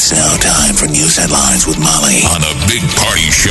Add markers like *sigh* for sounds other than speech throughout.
It's now time for news headlines with Molly on a big party show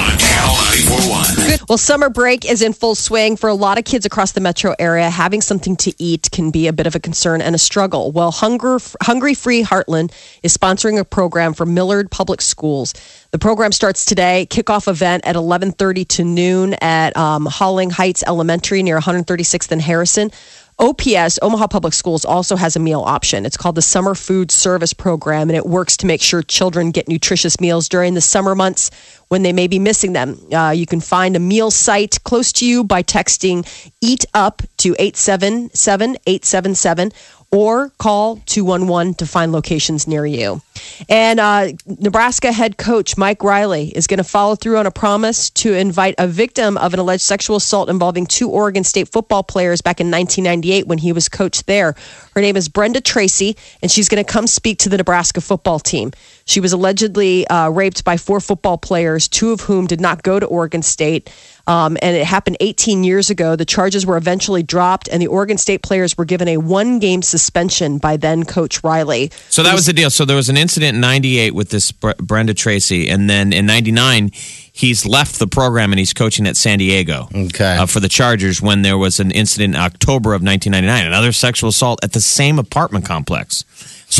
on Channel 941. Well, summer break is in full swing for a lot of kids across the metro area. Having something to eat can be a bit of a concern and a struggle. Well, Hunger, Hungry Free Heartland is sponsoring a program for Millard Public Schools. The program starts today. Kickoff event at 11:30 to noon at um, Holling Heights Elementary near 136th and Harrison. OPS, Omaha Public Schools, also has a meal option. It's called the Summer Food Service Program, and it works to make sure children get nutritious meals during the summer months when they may be missing them. Uh, you can find a meal site close to you by texting EAT UP to 877 877 or call 211 to find locations near you. And uh, Nebraska head coach Mike Riley is going to follow through on a promise to invite a victim of an alleged sexual assault involving two Oregon State football players back in 1998 when he was coach there. Her name is Brenda Tracy, and she's going to come speak to the Nebraska football team. She was allegedly uh, raped by four football players, two of whom did not go to Oregon State. Um, and it happened 18 years ago. The charges were eventually dropped, and the Oregon State players were given a one game suspension by then coach Riley. So that was the deal. So there was an incident in 98 with this Brenda Tracy, and then in 99, he's left the program and he's coaching at San Diego Okay. uh, for the Chargers when there was an incident in October of 1999, another sexual assault at the same apartment complex.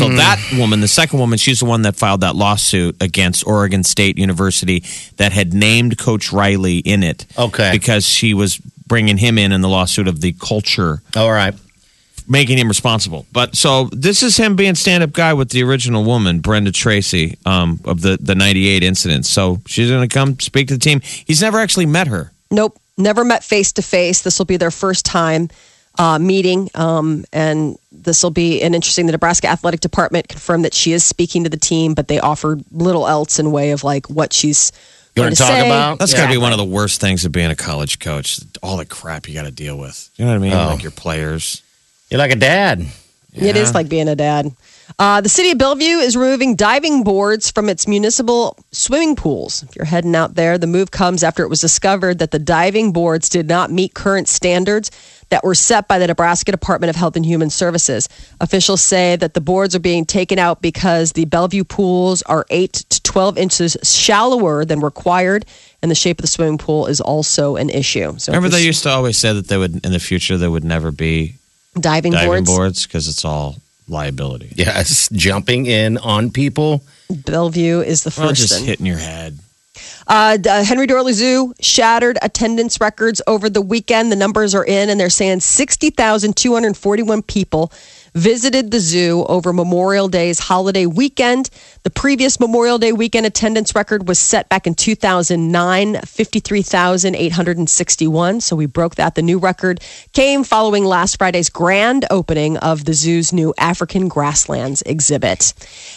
So Hmm. that woman, the second woman, she's the one that filed that lawsuit against Oregon State University that had named Coach Riley in it. Okay. Because she was bringing him in in the lawsuit of the culture All right. making him responsible. But so this is him being stand up guy with the original woman, Brenda Tracy, um, of the the '98 incident. So she's going to come speak to the team. He's never actually met her. Nope, never met face to face. This will be their first time uh, meeting, um, and this will be an interesting. The Nebraska Athletic Department confirmed that she is speaking to the team, but they offered little else in way of like what she's You going want to to talk say. about? That's Yeah. got to be one of the worst things of being a college coach. All the crap you got to deal with. You know what I mean? Oh. Like your players. You're like a dad. It is like being a dad. Uh, the city of Bellevue is removing diving boards from its municipal swimming pools. If you're heading out there, the move comes after it was discovered that the diving boards did not meet current standards that were set by the Nebraska Department of Health and Human Services. Officials say that the boards are being taken out because the Bellevue pools are 8 to 12 inches shallower than required, and the shape of the swimming pool is also an issue. So Remember, they used to always say that they would in the future there would never be diving, diving boards. boards because it's all liability. Yes. Jumping in on people. Bellevue is the Well, first. just thing. hitting your head. Uh, the Henry Doorly Zoo shattered attendance records over the weekend. The numbers are in, and they're saying 60,241 people visited the zoo over Memorial Day's holiday weekend. The previous Memorial Day weekend attendance record was set back in 2009, 53,861. So we broke that. The new record came following last Friday's grand opening of the zoo's new African grasslands exhibit.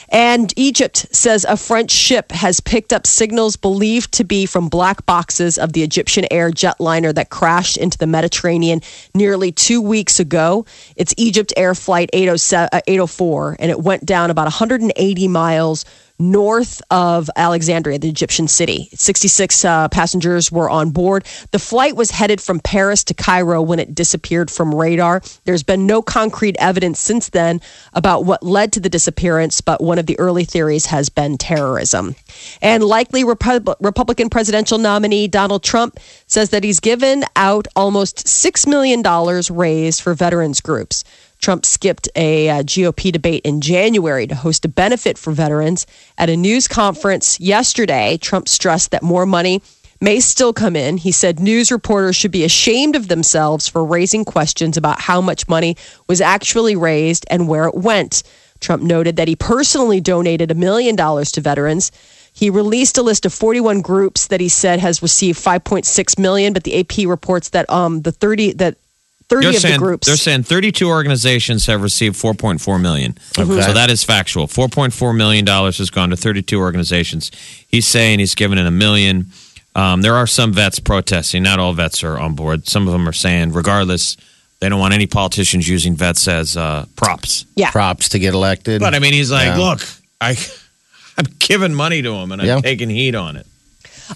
And Egypt says a French ship has picked up signals believed to be from black boxes of the Egyptian Air jetliner that crashed into the Mediterranean nearly two weeks ago. It's Egypt Air Flight 807 uh, 804, and it went down about 180 miles north of Alexandria, the Egyptian city. 66 uh, passengers were on board. The flight was headed from Paris to Cairo when it disappeared from radar. There's been no concrete evidence since then about what led to the disappearance, but one of the early theories has been terrorism. And likely Repub- Republican presidential nominee Donald Trump says that he's given out almost $6 million raised for veterans groups. Trump skipped a uh, GOP debate in January to host a benefit for veterans. At a news conference yesterday, Trump stressed that more money may still come in. He said news reporters should be ashamed of themselves for raising questions about how much money was actually raised and where it went. Trump noted that he personally donated a million dollars to veterans. He released a list of 41 groups that he said has received 5.6 million, but the AP reports that um the 30 that 30 They're of saying, the groups. They're saying 32 organizations have received 4.4 million. Okay. So that is factual. 4.4 million dollars has gone to 32 organizations. He's saying he's given it a million. Um, there are some vets protesting. Not all vets are on board. Some of them are saying, regardless, they don't want any politicians using vets as uh, props. yeah. Props to get elected. But I mean, he's like, Yeah. look, I, *laughs* I'm giving money to him and I'm Yeah. taking heat on it.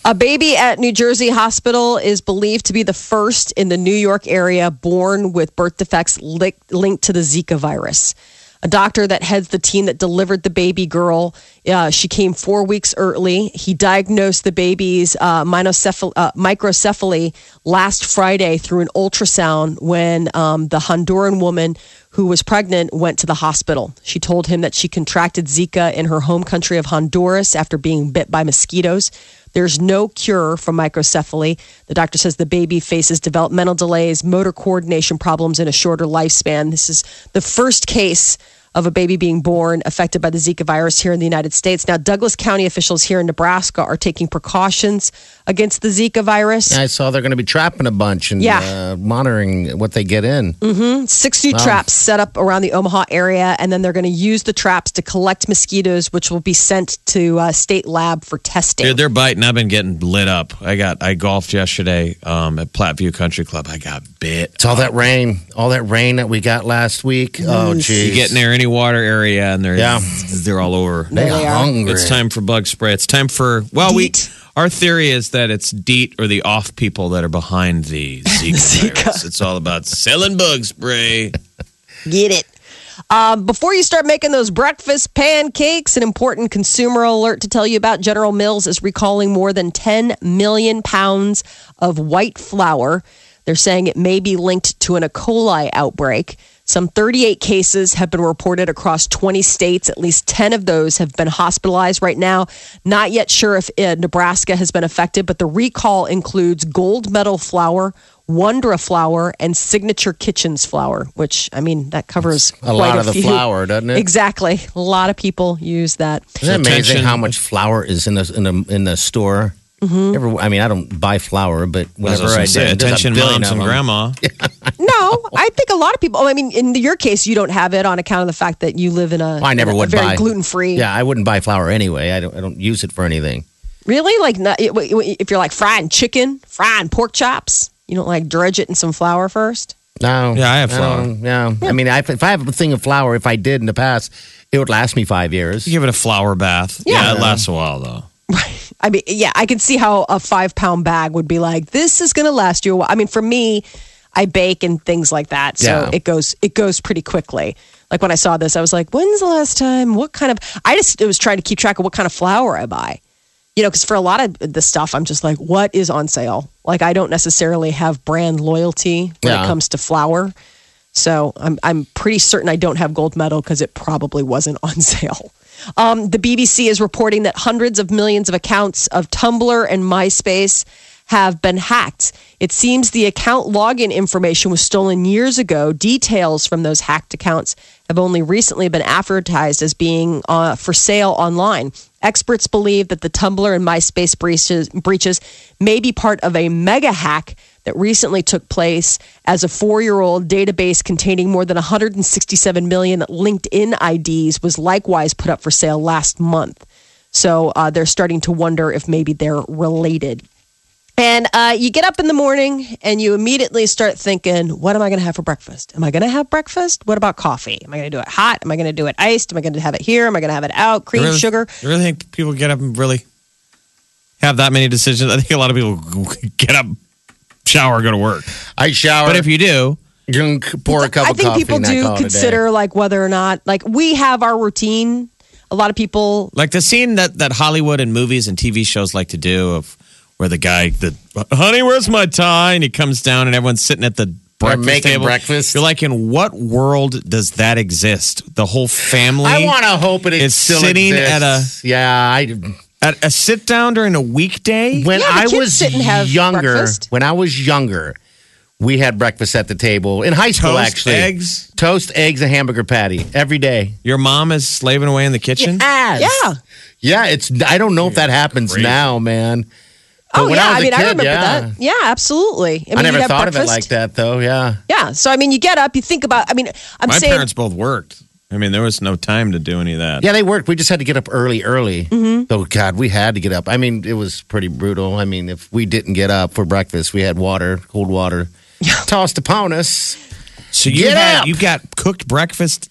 A baby at New Jersey hospital is believed to be the first in the New York area born with birth defects li- linked to the Zika virus. A doctor that heads the team that delivered the baby girl, uh, she came four weeks early. He diagnosed the baby's uh, minocephal- uh, microcephaly last Friday through an ultrasound when um, the Honduran woman who was pregnant went to the hospital. She told him that she contracted Zika in her home country of Honduras after being bit by mosquitoes. There's no cure for microcephaly. The doctor says the baby faces developmental delays, motor coordination problems, and a shorter lifespan. This is the first case of a baby being born affected by the Zika virus here in the United States. Now, Douglas County officials here in Nebraska are taking precautions against the Zika virus. I saw they're going to be trapping a bunch and Yeah. uh, monitoring what they get in. Six new traps set up around the Omaha area, and then they're going to use the traps to collect mosquitoes, which will be sent to uh, state lab for testing. Dude, they're biting. I've been getting lit up. I got I golfed yesterday um, at Platteview Country Club. I got bit. It's all that rain, all that rain that we got last week. Oh, geez. You get near any water area and they're Yeah. they're all over. They There they are. hungry. It's time for bug spray. It's time for well, we DEET. Our theory is that it's DEET or the off people that are behind the Zika, *laughs* Zika. virus. It's all about selling bug spray. Get it. Um, before you start making those breakfast pancakes, an important consumer alert to tell you about General Mills is recalling more than 10 million pounds of white flour. They're saying it may be linked to an E. coli outbreak. Some 38 cases have been reported across 20 states. At least 10 of those have been hospitalized right now. Not yet sure if uh, Nebraska has been affected, but the recall includes gold medal flour, Wondra flour, and Signature Kitchens flour, which, I mean, that covers a quite lot of the few. flour, doesn't it? Exactly. A lot of people use that. Isn't it amazing how much flour is in the in the in the store? Mm-hmm. Ever, I mean, I don't buy flour, but I was whenever gonna I say, do, attention billion moms and grandma. *laughs* No, I think a lot of people, I mean, in your case, you don't have it on account of the fact that you live in a, I never a would very buy gluten free. Yeah, I wouldn't buy flour anyway. I don't. I don't use it for anything. Really? Like, not, if you're like frying chicken, frying pork chops, you don't like dredge it in some flour first? No. Yeah, I have don't- Yeah. I mean, I, if I have a thing of flour, if I did in the past, it would last me five years. You give it a flour bath. Yeah. it lasts a while though. *laughs* I mean, yeah, I can see how a five pound bag would be like, this is going to last you a while. I mean, for me, I bake and things like that. So Yeah. it goes, it goes pretty quickly. Like when I saw this, I was like, when's the last time? What kind of, I just was trying to keep track of what kind of flour I buy. You know, because for a lot of the stuff, I'm just like, what is on sale? Like, I don't necessarily have brand loyalty when Yeah. it comes to flour. So I'm I'm pretty certain I don't have gold medal because it probably wasn't *laughs* on sale. Um, the BBC is reporting that hundreds of millions of accounts of Tumblr and MySpace have been hacked. It seems the account login information was stolen years ago. Details from those hacked accounts have only recently been advertised as being uh, for sale online. Experts believe that the Tumblr and MySpace breaches, breaches may be part of a mega hack that recently took place as a four year old database containing more than 167 million LinkedIn IDs was likewise put up for sale last month. So uh, they're starting to wonder if maybe they're related. And uh, you get up in the morning and you immediately start thinking, what am I going to have for breakfast? Am I going to have breakfast? What about coffee? Am I going to do it hot? Am I going to do it iced? Am I going to have it here? Am I going to have it out? Cream, You really, sugar? You really think people get up and really have that many decisions? I think a lot of people *laughs* get up, shower, go to work. I shower. But if you do, you can pour a cup I of think coffee, people and I do call it a day. consider like whether or not like we have our routine. A lot of people like the scene that, that Hollywood and movies and TV shows like to do of where the guy, the honey, where's my tie? And he comes down and everyone's sitting at the breakfast making table. breakfast. You're like, in what world does that exist? The whole family. I want to hope it is still sitting at a- exists. yeah. I at a sit down during a weekday. when Yeah, the I kids was sit and have younger, breakfast. when I was younger, we had breakfast at the table in high school. Toast, actually, eggs. toast, eggs, a hamburger patty every day. Your mom is slaving away in the kitchen. Yes. Yeah. yeah. It's I don't know if that happens Crazy. now, man. Oh when yeah, I was I a mean, I kid, remember yeah. that. Yeah, absolutely. I, mean, I never you'd have thought of it breakfast. like that, though. Yeah. Yeah, so I mean, you get up, you think about. I mean, I'm My saying parents both worked. I mean, there was no time to do any of that. Yeah, they worked. We just had to get up early, early. Mm-hmm. Oh God, we had to get up. I mean, it was pretty brutal. I mean, if we didn't get up for breakfast, we had water, cold water, tossed upon us. So you Get had up! you got cooked breakfast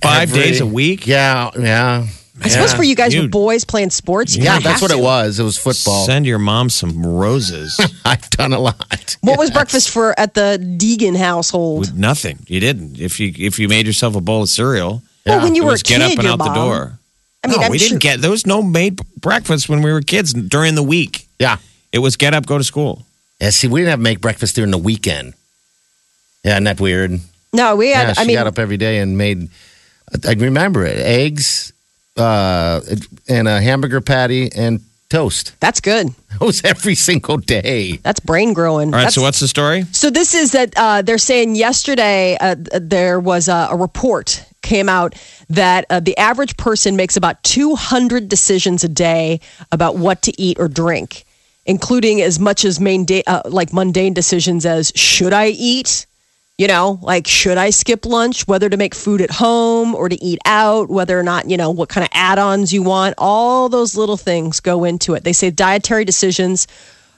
five Every- days a week. Yeah, yeah. I suppose for you guys You- with boys playing sports, you Yeah, kinda that's have what it was. It was football. Send your mom some roses. *laughs* I've done a lot. What was breakfast for at the Deegan household? With nothing. You didn't. If you if you made yourself a bowl of cereal, Well, when you it were was a kid, get up and your out the mom- door. I mean, no, I'm we sure- didn't get there was no made breakfast when we were kids during the week. Yeah. It was get up, go to school. Yeah, see, we didn't have to make breakfast during the weekend. Yeah, isn't that weird? No, we had. yeah, she I mean, got up every day and made, I remember it, eggs uh, and a hamburger patty and toast. *laughs* that's good. It was every single day. That's brain growing. All right, That's- so what's the story? So this is that uh, they're saying yesterday uh, there was a, a report came out that uh, the average person makes about 200 decisions a day about what to eat or drink, including as much as main uh, like mundane decisions as should I eat, you know, like should I skip lunch, whether to make food at home or to eat out, whether or not, you know, what kind of add-ons you want, all those little things go into it. They say dietary decisions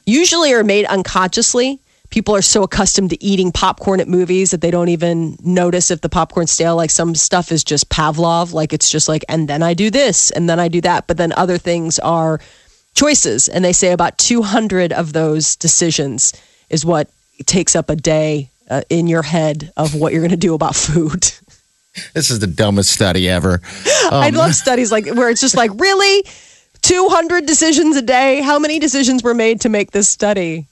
usually are made unconsciously. People are so accustomed to eating popcorn at movies that they don't even notice if the popcorn's stale. Like some stuff is just Pavlov, like it's just like, and then I do this, and then I do that. But then other things are choices. And they say about 200 of those decisions is what takes up a day uh, in your head of what you're going to do about food. *laughs* This is the dumbest study ever. *laughs* I love studies like where it's just like, really? 200 decisions a day? How many decisions were made to make this study?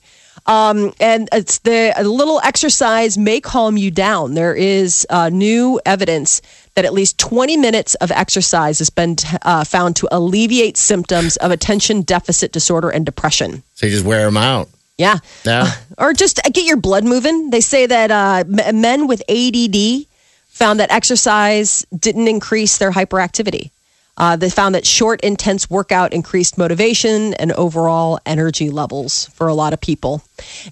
Um, and it's the a little exercise may calm you down. There is uh, new evidence that at least 20 minutes of exercise has been uh, found to alleviate symptoms of attention deficit disorder and depression. So you just wear them out. Yeah. Yeah. *laughs* Or just get your blood moving. They say that uh, men with ADD found that exercise didn't increase their hyperactivity. Uh, they found that short, intense workout increased motivation and overall energy levels for a lot of people.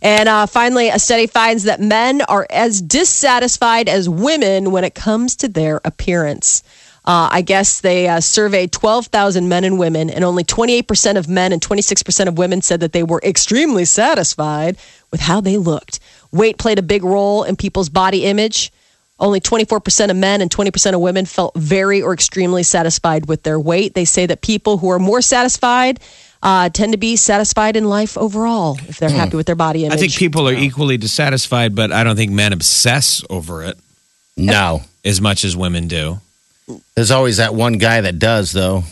And uh, finally, a study finds that men are as dissatisfied as women when it comes to their appearance. Uh, I guess they uh, surveyed 12,000 men and women, and only 28% of men and 26% of women said that they were extremely satisfied with how they looked. Weight played a big role in people's body image. Only 24% of men and 20% of women felt very or extremely satisfied with their weight. They say that people who are more satisfied uh, tend to be satisfied in life overall if they're happy with their body image. I think people are equally dissatisfied, but I don't think men obsess over it No. as much as women do. There's always that one guy that does, though.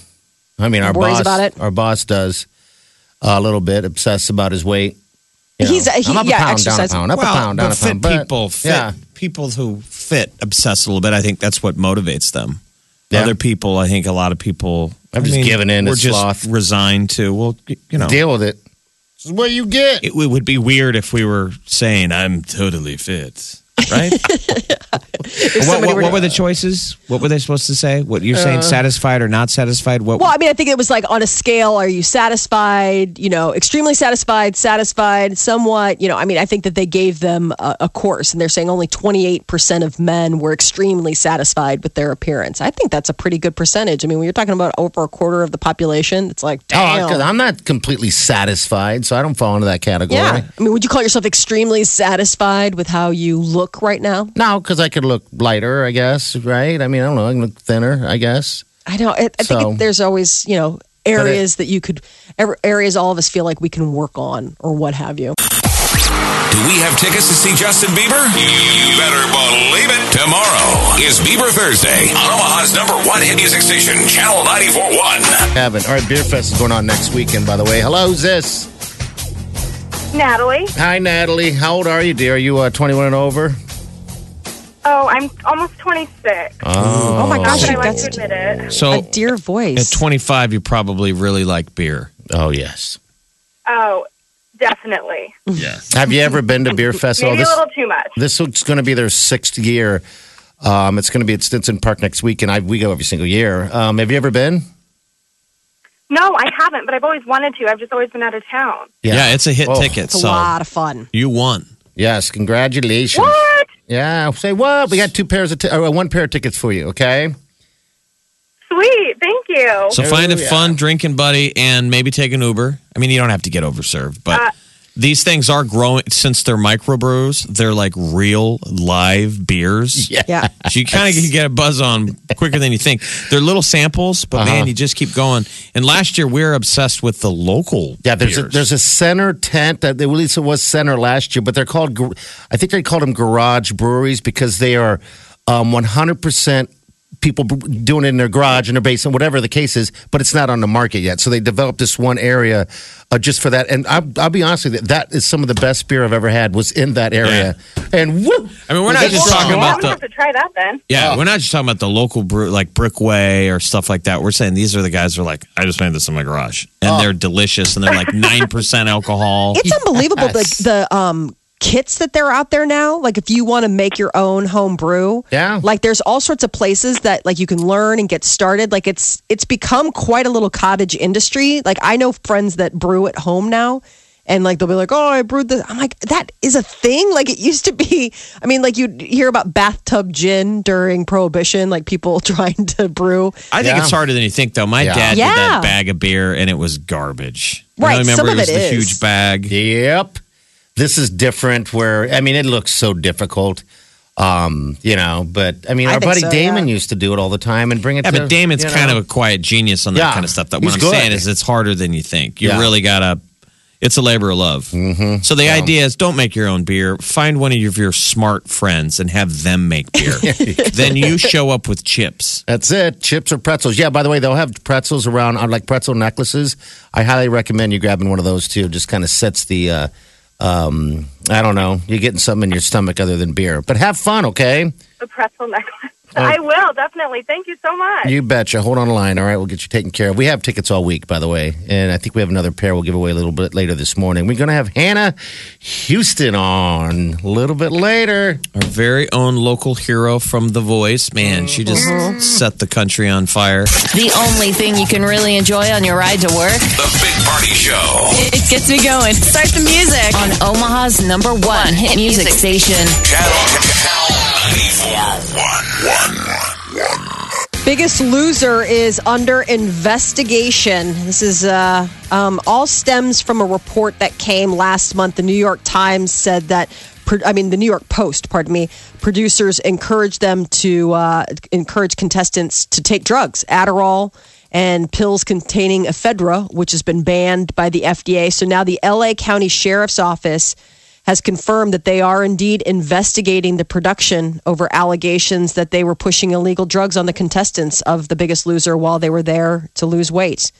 I mean, our Worries boss, about it? our boss does uh, a little bit, obsessed about his weight. You He's- know, he- I'm up yeah, a pound, exercise- down a pound, up a pound, down but a pound. fit But, people, fit yeah, people who fit obsess a little bit. I think that's what motivates them. Yeah. Other people, I think a lot of people. I'm I just mean, giving in to We're just sloth. resigned to. Well, you know, deal with it. This is what you get. it, would be weird if we were saying I'm totally fit, right? *laughs* what, what, were what were the choices? What were they supposed to say? What you're saying? Uh. Satisfied or not satisfied? What? Well, I mean, I think it was like on a scale. Are you satisfied? You know, extremely satisfied, satisfied, somewhat. You know, I mean, I think that they gave them a, a course, and they're saying only 28% of men were extremely satisfied with their appearance. I think that's a pretty good percentage. I mean, when you're talking about over a quarter of the population, it's like, Oh, I'm not completely satisfied, so I don't fall into that category. yeah. I mean, would you call yourself extremely satisfied with how you look right now? No, because I could look lighter, I guess, right? I mean, I don't know. I can look thinner, I guess. I don't. I, I So- think there's always, you know, areas that you could, er- areas all of us feel like we can work on or what have you. Do we have tickets to see Justin Bieber? You better believe it. Tomorrow is Bieber Thursday on Omaha's number one hit music station, Channel 94.1. Haven't. All right, Beer Fest is going on next weekend, by the way. Hello, who's this? Natalie. Hi, Natalie. How old are you, dear? Are you uh, 21 and over? Oh, I'm almost 26. Oh my gosh, I like guys to admit it. so a dear voice. at 25, you probably really like beer. Oh, yes. Oh, definitely. Yes. Have you ever been to Beer *laughs* Fest? Maybe this, a little too much. this is going to be their sixth year. Um, it's going to be at Stinson Park next week, and I, we go every single year. Um, have you ever been? No, I haven't, but I've always wanted to. I've just always been out of town. Yeah, it's a hit Oh. ticket. It's a lot of fun. you won. Yes, congratulations. What? Yeah, say what? We got two pairs of t- or one pair of tickets for you. Okay. Sweet. Thank you. So find a yeah. fun drinking buddy and maybe take an Uber. I mean, you don't have to get overserved, but Uh, these things are growing since they're microbrews. They're like real live beers. Yeah. *laughs* Yeah. So you kind of get a buzz on quicker than you think. They're little samples, but Uh-huh. man, you just keep going. And last year we were obsessed with the local. Yeah, there's a, there's a center tent that at least it was center last year, but they're called I think they called them garage breweries because they are um, 100% people doing it in their garage in their basement, whatever the case is, but it's not on the market yet. So they developed this one area uh, just for that. And I'll, I'll be honest with you, that is some of the best beer I've ever had was in that area. And woo! I mean, we're not just talking about the- have to try that then. Yeah, Oh. we're not just talking about the local brew like Brickway or stuff like that. We're saying these are the guys who are like, I just made this in my garage, and Oh. they're delicious, and they're like nine percent alcohol. It's *laughs* unbelievable Yes. the the um kits that they're out there now. Like if you want to make your own home brew, Yeah. Like there's all sorts of places that like you can learn and get started. Like it's it's become quite a little cottage industry. Like I know friends that brew at home now. And like they'll be like, oh, I brewed this. I'm like, that is a thing. Like it used to be. I mean, like you'd hear about bathtub gin during Prohibition, like people *laughs* trying to brew. I think Yeah. it's harder than you think, though. My Yeah. dad Yeah. did that bag of beer, and it was garbage. You know, Right, remember some it of was it the is. huge bag. Yep. This is different where I mean it looks so difficult. Um, you know, but I mean I our buddy so, Damon yeah. used to do it all the time and bring it Yeah, to but Damon's you kind of a quiet genius on that Yeah, kind of stuff. That he's what I'm good. saying is, it's harder than you think. You Yeah. really gotta. It's a labor of love. Mm-hmm. So the idea is, don't make your own beer. Find one of your smart friends and have them make *laughs* beer. then you show up with chips. That's it. Chips or pretzels. Yeah, by the way, they'll have pretzels around on like pretzel necklaces. I highly recommend you grabbing one of those too. Just kind of sets the uh um I don't know, you're getting something in your stomach other than beer. But have fun, okay? The pretzel necklace. *laughs* I will definitely. Thank you so much. You betcha. Hold on the line. All right, we'll get you taken care of. We have tickets all week, by the way, and I think we have another pair we'll give away a little bit later this morning. We're going to have Hannah Huston on a little bit later. Our very own local hero from The Voice. Man, she just set the country on fire. The only thing you can really enjoy on your ride to work? The Big Party Show. It gets me going. Start the music on Omaha's number one hit music station. Channel, channel 94.1. Biggest Loser is under investigation. This is uh, um, all stems from a report that came last month. The New York Times said that. I mean, the New York Post, pardon me. Producers encourage them to uh, encourage contestants to take drugs, Adderall, and pills containing ephedra, which has been banned by the FDA. So now the LA County Sheriff's Office has confirmed that they are indeed investigating the production over allegations that they were pushing illegal drugs on the contestants of The Biggest Loser while they were there to lose weight.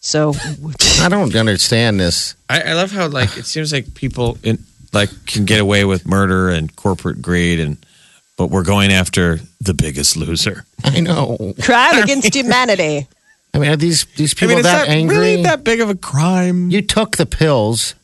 So, *laughs* I don't understand this. I, I love how like it seems like people in, like can get away with murder and corporate greed, and but we're going after the biggest loser. I know. crime against humanity. I mean, are these these I people mean, is that, that angry? really that big of a crime? you took the pills.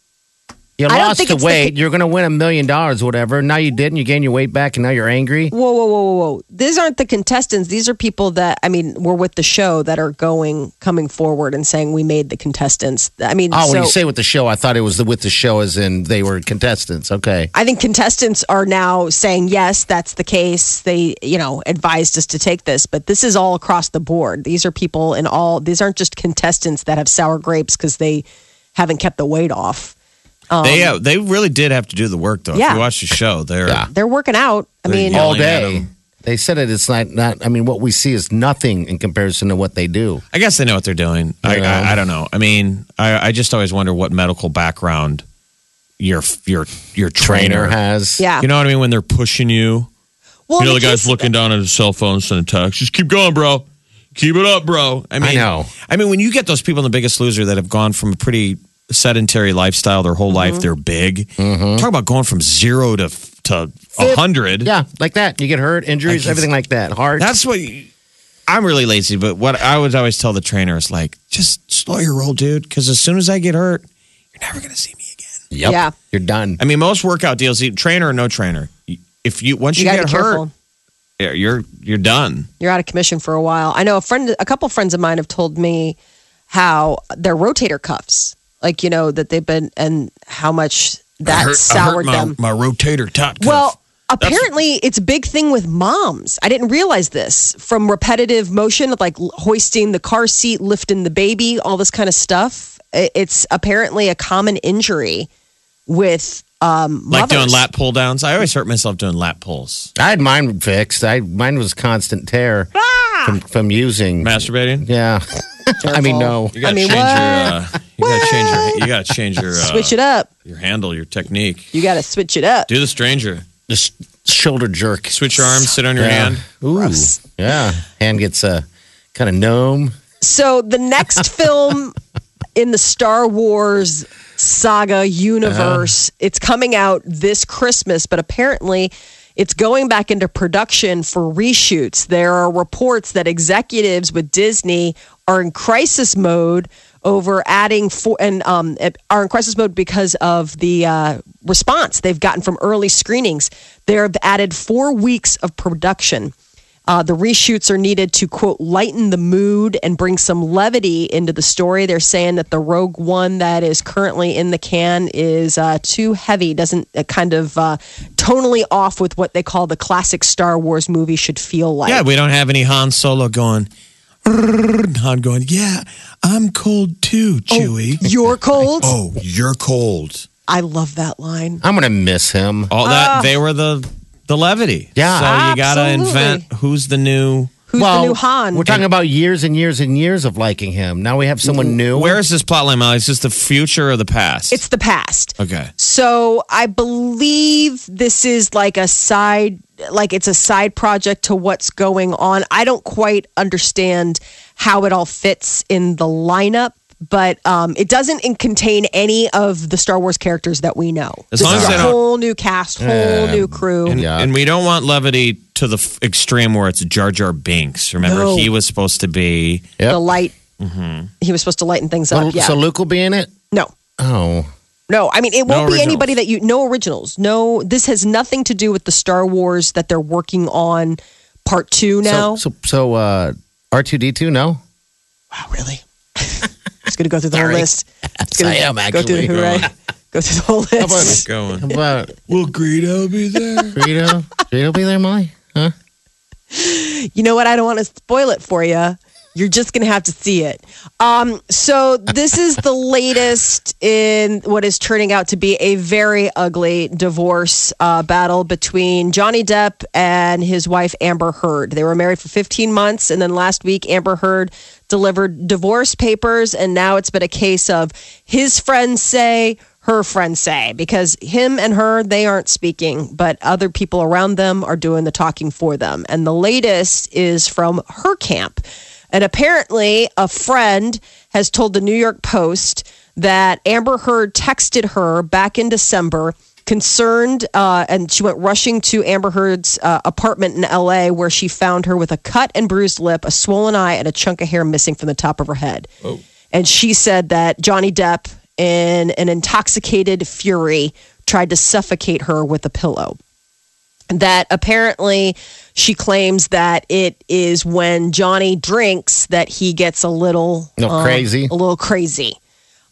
You I lost the it's the weight. you're going to win a million dollars, whatever. Now you didn't. You gain your weight back, and now you're angry. Whoa, whoa, whoa, whoa, whoa! These aren't the contestants. These are people that I mean were with the show that are going coming forward and saying we made the contestants. I mean, Oh, so when you say with the show, I thought it was the with the show, as in they were contestants. Okay. I think contestants are now saying yes, that's the case. They, you know, advised us to take this, but this is all across the board. These are people in all. These aren't just contestants that have sour grapes because they haven't kept the weight off. They uh, they really did have to do the work though. If Yeah. you watch the show, they're Yeah. They're working out. I mean, all day. They said it. It's not. Not. I mean, what we see is nothing in comparison to what they do. I guess they know what they're doing. I, I, I don't know. I mean, I, I just always wonder what medical background your your your trainer, Trainer has. yeah. You know what I mean? When they're pushing you, well, you know, the guy's looking down at his cell phone, sending text. Just keep going, bro. Keep it up, bro. I mean, I know. I mean, when you get those people in the Biggest Loser that have gone from a pretty sedentary lifestyle their whole life, mm-hmm. they're big. Mm-hmm. Talk about going from zero to to a hundred. Yeah, like that. You get hurt, injuries, Like, everything like that. Heart. That's what you- I'm really lazy, but what I would always tell the trainer is like, just slow your roll, dude. Because as soon as I get hurt, you're never gonna see me again. Yep. Yeah. You're done. I mean, most workout deals, trainer or no trainer, if you once you you, got to get be hurt, careful. yeah, you're you're done. You're out of commission for a while. I know a friend, a couple friends of mine have told me how their rotator cuffs, like you know that they've been and how much that I hurt, I hurt soured my, them. my rotator top cuff. Well, apparently it's a big thing with moms. I didn't realize this from repetitive motion of like hoisting the car seat, lifting the baby, all this kind of stuff. It's apparently a common injury with um, like doing mothers. lat pull downs. I always hurt myself doing lat pulls. I had mine fixed. I mine was constant tear Ah! from from using. Masturbating. Yeah, *laughs* I mean no. You gotta I mean, change what? your. Uh, you gotta change your. You gotta change your. Uh, Switch it up. Your handle, your technique. You got to switch it up. Do the stranger. Just shoulder jerk. Switch your arm. Sit on your Yeah. hand. Ooh, yeah. Hand gets a uh, kind of gnome. So the next *laughs* film in the Star Wars saga universe, it's coming out this Christmas, but apparently it's going back into production for reshoots. There are reports that executives with Disney are in crisis mode over adding four and um, are in crisis mode because of the uh, response they've gotten from early screenings. They've added four weeks of production. Uh, the reshoots are needed to quote lighten the mood and bring some levity into the story. They're saying that the Rogue One that is currently in the can is uh, too heavy, doesn't uh, kind of uh, tonally off with what they call the classic Star Wars movie should feel like. Yeah, we don't have any Han Solo going. Han going. Yeah, I'm cold too, oh, Chewie. You're *laughs* cold. Oh, you're cold. I love that line. I'm gonna miss him. All that ah. they were the the levity. Yeah. So you gotta invent who's the new. Who's well, the new Han? We're talking about years and years and years of liking him. Now we have someone mm. new. Where is this plotline, Molly? Is this the future or the past? it's the past. okay. So I believe this is like a side, like it's a side project to what's going on. I don't quite understand how it all fits in the lineup, but um, it doesn't in- contain any of the Star Wars characters that we know. As this long is as a whole new cast, whole new crew. And, Yeah. and we don't want levity to the f- extreme where it's Jar Jar Binks. Remember, No. he was supposed to be. Yep. The light. Mm-hmm. He was supposed to lighten things So, up. Yeah. so Luke will be in it. no. Oh, No, I mean it won't be anybody that you no originals. No, this has nothing to do with the Star Wars that they're working on part 2 now. so so, so uh, R two D two. No, wow, really? It's going to go through the whole Sorry. list. *laughs* Just gonna I am Go through the hooray. *laughs* Go through the whole list. How about going. How about Will Greedo be there? *laughs* Greedo? Greedo be there, Molly? Huh? You know what? I don't want to spoil it for you. You're just going to have to see it. Um, so this is the latest in what is turning out to be a very ugly divorce uh, battle between Johnny Depp and his wife Amber Heard. They were married for 15 months, and then last week Amber Heard delivered divorce papers, and now it's been a case of his friends say. Her friends say because him and her they aren't speaking, but other people around them are doing the talking for them. And the latest is from her camp. And apparently, a friend has told the New York Post that Amber Heard texted her back in December, concerned, uh, and she went rushing to Amber Heard's uh, apartment in LA, where she found her with a cut and bruised lip, a swollen eye, and a chunk of hair missing from the top of her head. And she said that Johnny Depp, in an intoxicated fury, tried to suffocate her with a pillow that apparently she claims that it is when Johnny drinks that he gets a little No, um, crazy. a little crazy.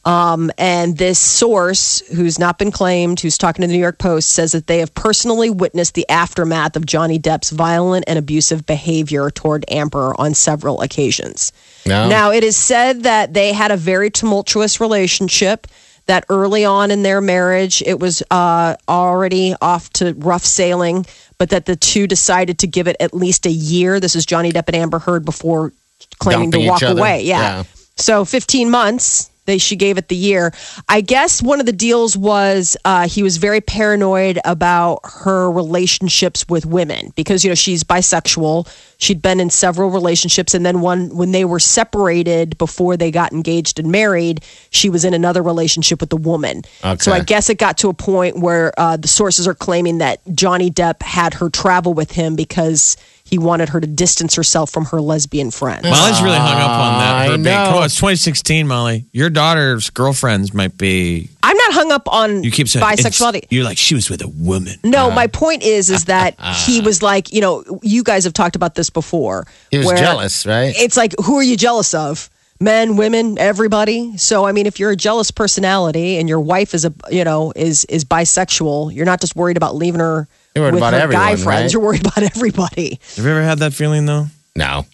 Um, and this source, who's not been claimed, who's talking to the New York Post, says that they have personally witnessed the aftermath of Johnny Depp's violent and abusive behavior toward Amber on several occasions. No. Now, it is said that they had a very tumultuous relationship. That early on in their marriage, it was uh, already off to rough sailing, but that the two decided to give it at least a year. This is Johnny Depp and Amber Heard before claiming Dumping to walk away. Yeah. Yeah. So 15 months. They she gave it the year. I guess one of the deals was uh, he was very paranoid about her relationships with women because you know she's bisexual. She'd been in several relationships, and then one when they were separated before they got engaged and married, she was in another relationship with a woman. Okay. So I guess it got to a point where uh, the sources are claiming that Johnny Depp had her travel with him because he wanted her to distance herself from her lesbian friends. Molly's really hung up on that. I Her being- know. Come on, it's 2016, Molly. Your daughter's girlfriends might be. I'm not hung up on You keep saying bisexuality. You're like she was with a woman. No, uh-huh. my point is, is that *laughs* uh-huh. he was like, you know, you guys have talked about this before. He was where jealous, right? It's like, who are you jealous of? men, women, everybody. So I mean, if you're a jealous personality and your wife is a you know is is bisexual, you're not just worried about leaving her You're worried with about her guy everyone, friends. right? You're worried about *laughs* everybody. Have you ever had that feeling though? No.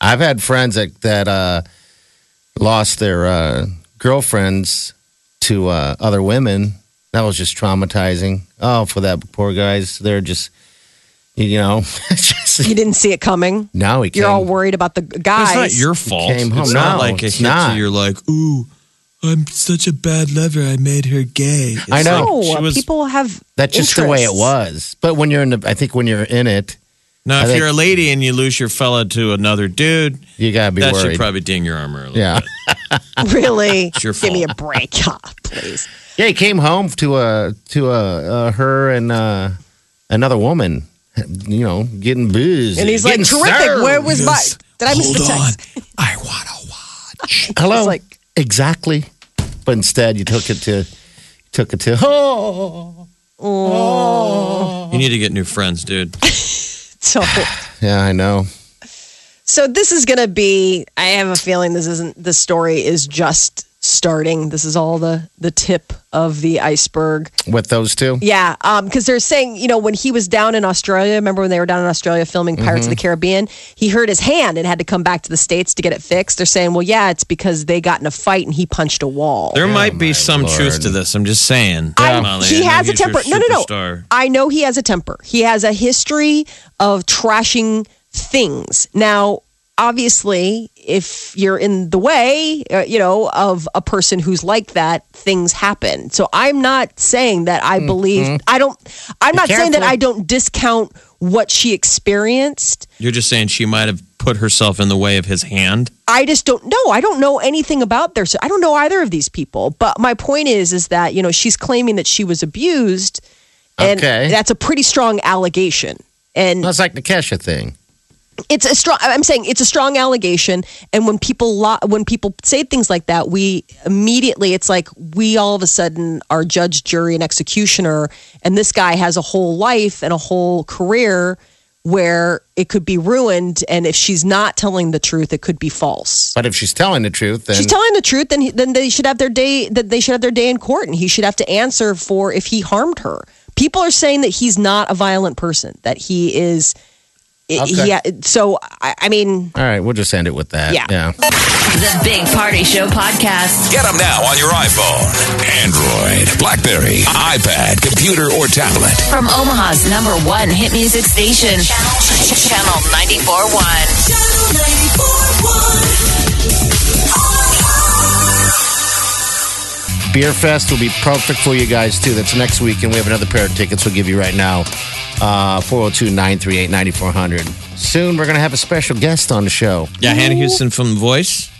I've had friends that, that uh, lost their uh, girlfriends to uh, other women. That was just traumatizing. Oh, for that poor guys. They're just, you know, *laughs* just, You didn't see it coming. now he You're came. all worried about the guys. It's not your fault. came home. It's not No, like it it's hits not. you. You're like, ooh, I'm such a bad lover. I made her gay. It's I know. like was- people have. That's just the way it was. But when you're in the, I think when you're in it, now, I if think- you're a lady and you lose your fella to another dude, you got to be that should probably ding your armor a little yeah. bit. *laughs* Really, your give me a break, *laughs* please. Yeah, he came home to a to a, uh her and uh, another woman, you know, getting booze, And he's like, terrific. served." Where was my? Did I miss Hold the text? on. *laughs* I want to watch. Hello, It's like- exactly. But instead, you took it to took it to oh, oh. You need to get new friends, dude. *laughs* So, yeah, I know. so this is going to be. I have a feeling this isn't. The story is just starting. This is all the the tip of the iceberg. With those two, Yeah, Um, because they're saying, you know, when he was down in Australia, remember when they were down in Australia filming Pirates of the Caribbean? He hurt his hand and had to come back to the States to get it fixed. They're saying, well, yeah, it's because they got in a fight and he punched a wall. There might be some Lord. truth to this. I'm just saying. I- Molly, he I has a temper. No, no, no. I know he has a temper. He has a history of trashing things. Now, obviously, if you're in the way, uh, you know, of a person who's like that, things happen. So I'm not saying that I believe. I don't. I'm not saying that. I don't discount what she experienced. You're just saying she might have put herself in the way of his hand. I just don't know. I don't know anything about their. I don't know either of these people. But my point is, is that you know she's claiming that she was abused, and Okay. that's a pretty strong allegation. And that's like the Kesha thing. It's a strong. I'm saying it's a strong allegation. And when people lo- when people say things like that, we immediately it's like we all of a sudden are judge, jury, and executioner. And this guy has a whole life and a whole career where it could be ruined. And if she's not telling the truth, it could be false. But if she's telling the truth, then she's telling the truth, then he, then they should have their day. That they should have their day in court, and he should have to answer for if he harmed her. People are saying that he's not a violent person. That he is. Okay. Yeah. So I, I mean, all right, we'll just end it with that. Yeah. yeah. The Big Party Show podcast. Get them now on your iPhone, Android, Blackberry, iPad, computer, or tablet. From Omaha's number one hit music station, Channel 94.1. Beer Fest will be perfect for you guys too. That's next week, and we have another pair of tickets we'll give you right now. Uh, 402 938 9400. Soon, we're going to have a special guest on the show. Yeah, Hannah Huston from The Voice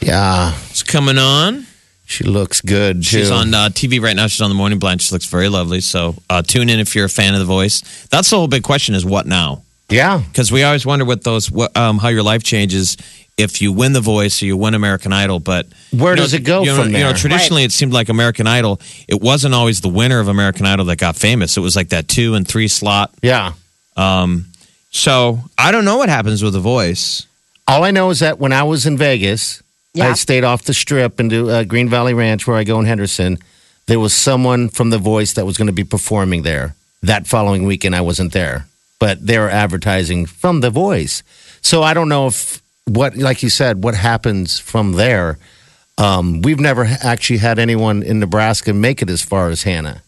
Yeah, It's coming on. she looks good too. She's on uh, TV right now. She's on the Morning Blend. She looks very lovely. So uh, tune in if you're a fan of The Voice. That's the whole big question: is what now? Yeah. Because we always wonder what those, what, um, how your life changes if you win The Voice or you win American Idol. But Where you know, does it go you know, from You know, there? traditionally it seemed like American Idol. It wasn't always the winner of American Idol that got famous. It was like that two and three slot. Yeah. So I don't know what happens with The Voice. All I know is that when I was in Vegas, I stayed off the strip into uh, Green Valley Ranch where I go in Henderson. There was someone from The Voice that was going to be performing there. That following weekend, I wasn't there, but they were advertising from The Voice. So I don't know if what, like you said, what happens from there. Um, we've never actually had anyone in Nebraska make it as far as Hannah.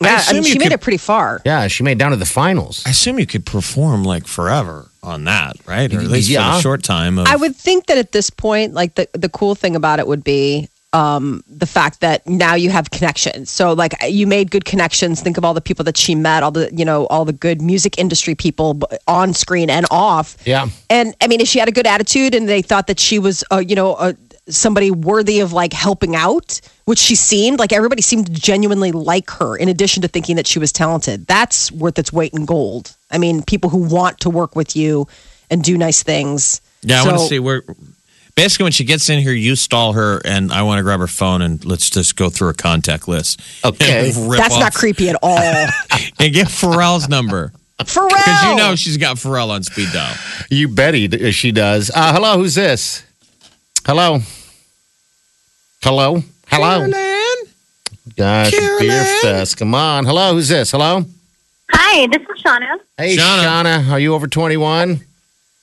I yeah, I, assume mean, you she made it pretty far. Yeah, she made it down to the finals. I assume you could perform like forever on that, right? Or at least for Yeah. a short time. Of, I would think that at this point, like the the cool thing about it would be um, the fact that now you have connections. So like you made good connections. Think of all the people that she met, all the you know all the good music industry people on screen and off. Yeah. And I mean, if she had a good attitude and they thought that she was, uh, you know, uh, somebody worthy of like helping out, which she seemed like everybody seemed to genuinely like her, in addition to thinking that she was talented. That's worth its weight in gold. I mean, people who want to work with you and do nice things. Yeah, I want to see where. Basically, when she gets in here, you stall her, and I want to grab her phone and let's just go through her contact list. Okay. And rip That's not creepy at all. *laughs* And get Pharrell's number Pharrell. because you know she's got Pharrell on speed dial. You bet he, she does. Uh, hello, who's this? Hello. Hello? Hello? Carolyn? Gosh, Carolyn? Beer Fest. Come on. Hello, who's this? Hello? Hi, this is Shauna. Hey, Shauna. Shauna. Are you over 21?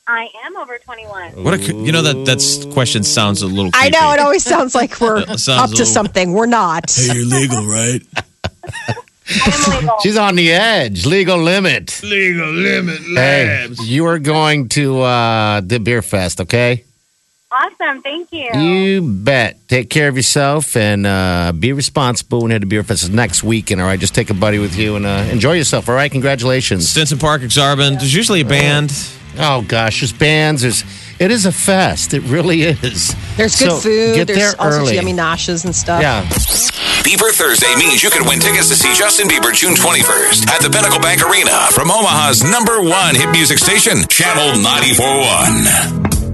I am over 21. What a, you know that that's question sounds a little. I know it always sounds like we're *laughs* sounds up a to little- something. We're not. Hey, you're legal, right? *laughs* I am legal. *laughs* She's on the edge. Legal limit. legal limit Hey, you are going to uh, the Beer Fest, okay? awesome. Thank you. You bet. Take care of yourself and uh, be responsible when you head to Beer Fest next weekend, all right? Just take a buddy with you and uh, enjoy yourself, all right? Congratulations. Stinson Park, Aksarben. There's usually a band. Oh, gosh, there's bands. There's, it is a fest. It really is. There's good So, food. Get There's there all sorts early. of yummy noshes and stuff. Yeah. Bieber Thursday means you can win tickets to see Justin Bieber June 21st at the Pinnacle Bank Arena from Omaha's number one hit music station, Channel 941.